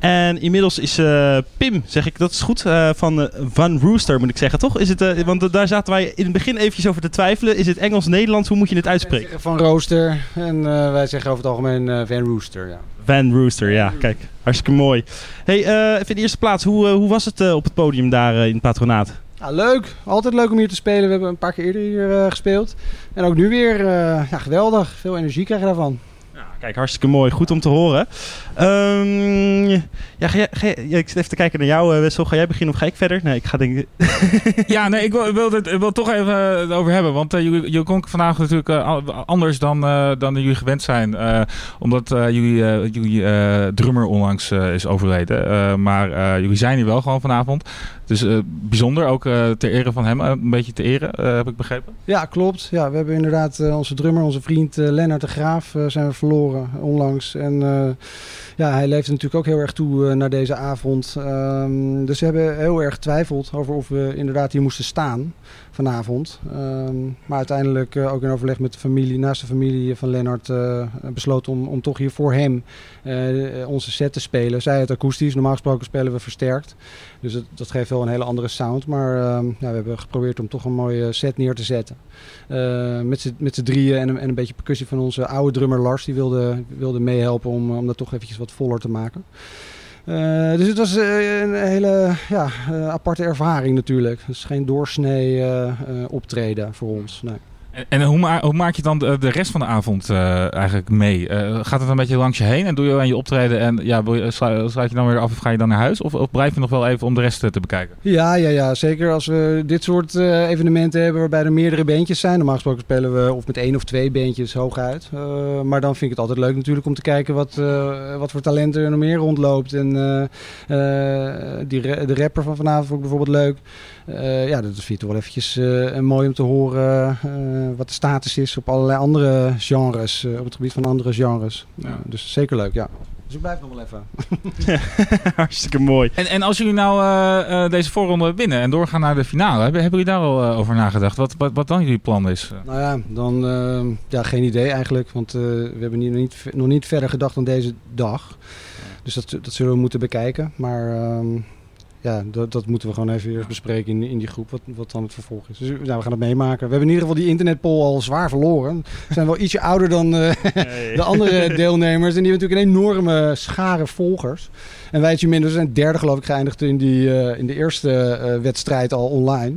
En inmiddels is uh, Pim, zeg ik, dat is goed, uh, van Van Rooster moet ik zeggen, toch? Is het, want daar zaten wij in het begin eventjes over te twijfelen. Is het Engels-Nederlands? Hoe moet je het uitspreken? Van Rooster en wij zeggen over het algemeen Van Rooster, ja. Van Rooster, ja. Kijk, hartstikke mooi. Hey, even in de eerste plaats, hoe, hoe was het op het podium daar in het patronaat? Ja, leuk. Altijd leuk om hier te spelen. We hebben een paar keer eerder hier gespeeld. En ook nu weer ja, geweldig. Veel energie krijg je daarvan. Kijk, hartstikke mooi. Goed om te horen. Um, ja, ga jij, ga jij, ik zit even te kijken naar jou, uh, Wessel. Ga jij beginnen of ga ik verder? Nee, ik ga denk ja, nee, ik wil, wil, het, wil toch even uh, over hebben. Want uh, jullie, jullie klonken vandaag natuurlijk anders dan, dan jullie gewend zijn. omdat jullie, jullie drummer onlangs is overleden. maar jullie zijn hier wel gewoon vanavond. Dus bijzonder, ook ter ere van hem, een beetje te ere, heb ik begrepen. Ja, klopt. Ja, we hebben inderdaad onze drummer, onze vriend Lennart de Graaf, zijn we verloren onlangs. En ja, hij leeft natuurlijk ook heel erg toe uh, naar deze avond. Um, dus we hebben heel erg getwijfeld over of we inderdaad hier moesten staan vanavond. Um, maar uiteindelijk uh, ook in overleg met de familie, naast de familie van Lennart, uh, besloten om, om toch hier voor hem onze set te spelen. Zij het akoestisch, normaal gesproken spelen we versterkt. Dus dat geeft wel een hele andere sound. Maar um, ja, we hebben geprobeerd om toch een mooie set neer te zetten. met z'n drieën en, en, een beetje percussie van onze oude drummer Lars. Die wilde, wilde meehelpen om, om dat toch eventjes wat voller te maken. Uh, dus het was uh, een hele ja, uh, aparte ervaring natuurlijk. Het is geen doorsnee optreden voor ons. Nee. En, en hoe, ma hoe, maak je dan de, rest van de avond uh, eigenlijk mee? Uh, gaat het een beetje langs je heen en doe je aan je optreden en ja, sluit je dan weer af of ga je dan naar huis? Of, of blijf je nog wel even om de rest te bekijken? Ja, ja, ja zeker als we dit soort evenementen hebben waarbij er meerdere bandjes zijn. Normaal gesproken spelen we of met één of twee bandjes hooguit. maar dan vind ik het altijd leuk natuurlijk om te kijken wat, wat voor talenten er nog meer rondloopt. En die, de rapper van vanavond vond ik bijvoorbeeld leuk. Ja, dat vind toch wel eventjes mooi om te horen wat de status is op allerlei andere genres, op het gebied van andere genres. Ja. dus zeker leuk, ja. Dus ik blijf nog wel even. Hartstikke mooi. En, en als jullie nou deze voorronde winnen en doorgaan naar de finale, hebben, hebben jullie daar al over nagedacht? Wat, wat, wat dan jullie plan is? Nou ja, dan ja, geen idee eigenlijk, want we hebben niet, nog, niet, nog niet verder gedacht dan deze dag. Dus dat, dat zullen we moeten bekijken. Maar ehm, ja, dat, dat moeten we gewoon even eerst bespreken in, in die groep, wat, wat dan het vervolg is. Dus nou, we gaan het meemaken. We hebben in ieder geval die internetpoll al zwaar verloren. We zijn wel ietsje ouder dan uh, de andere deelnemers. En die hebben natuurlijk een enorme schare volgers. En wij. We zijn derde geloof ik geëindigd in, die, uh, in de eerste uh, wedstrijd al online.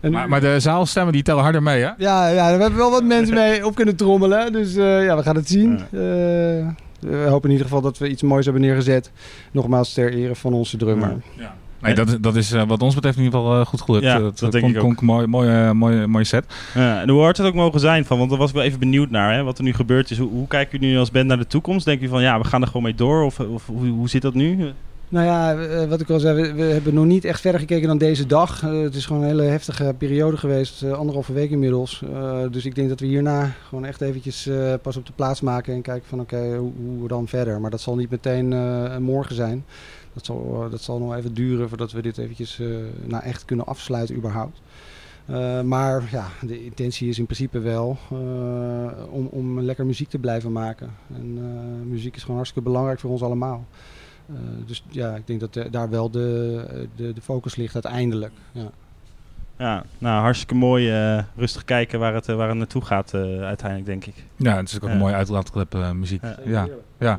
En, maar, maar, de zaalstemmen die tellen harder mee, hè? Ja, ja, we hebben wel wat mensen mee op kunnen trommelen. Dus ja, we gaan het zien. we hopen in ieder geval dat we iets moois hebben neergezet. Nogmaals ter ere van onze drummer. Ja. Nee, dat, dat is uh, wat ons betreft in ieder geval uh, goed gelukt. Ja, dat, dat denk ik ook. Mooi, mooie, mooie, mooie set. Ja, en hoe hard het ook mogen zijn van, want daar was ik wel even benieuwd naar, hè, wat er nu gebeurd is. Hoe, hoe kijken jullie nu als band naar de toekomst? Denk je van, ja, we gaan er gewoon mee door? Of, of hoe, hoe zit dat nu? Nou ja, eh, wat ik al zei, we, hebben nog niet echt verder gekeken dan deze dag. het is gewoon een hele heftige periode geweest, anderhalve week inmiddels. dus ik denk dat we hierna gewoon echt eventjes pas op de plaats maken en kijken van oké, hoe, hoe, dan verder. Maar dat zal niet meteen morgen zijn. Dat zal, eh, dat zal nog even duren voordat we dit eventjes nou echt kunnen afsluiten überhaupt. Maar ja, de intentie is in principe wel om, om lekker muziek te blijven maken. En muziek is gewoon hartstikke belangrijk voor ons allemaal. Dus ja, ik denk dat de, daar wel de, de, de, focus ligt uiteindelijk. Ja, ja nou hartstikke mooi. rustig kijken waar het, waar het naartoe gaat uiteindelijk, denk ik. Ja, het is ook een mooie uitlaatklep muziek. ja. ja.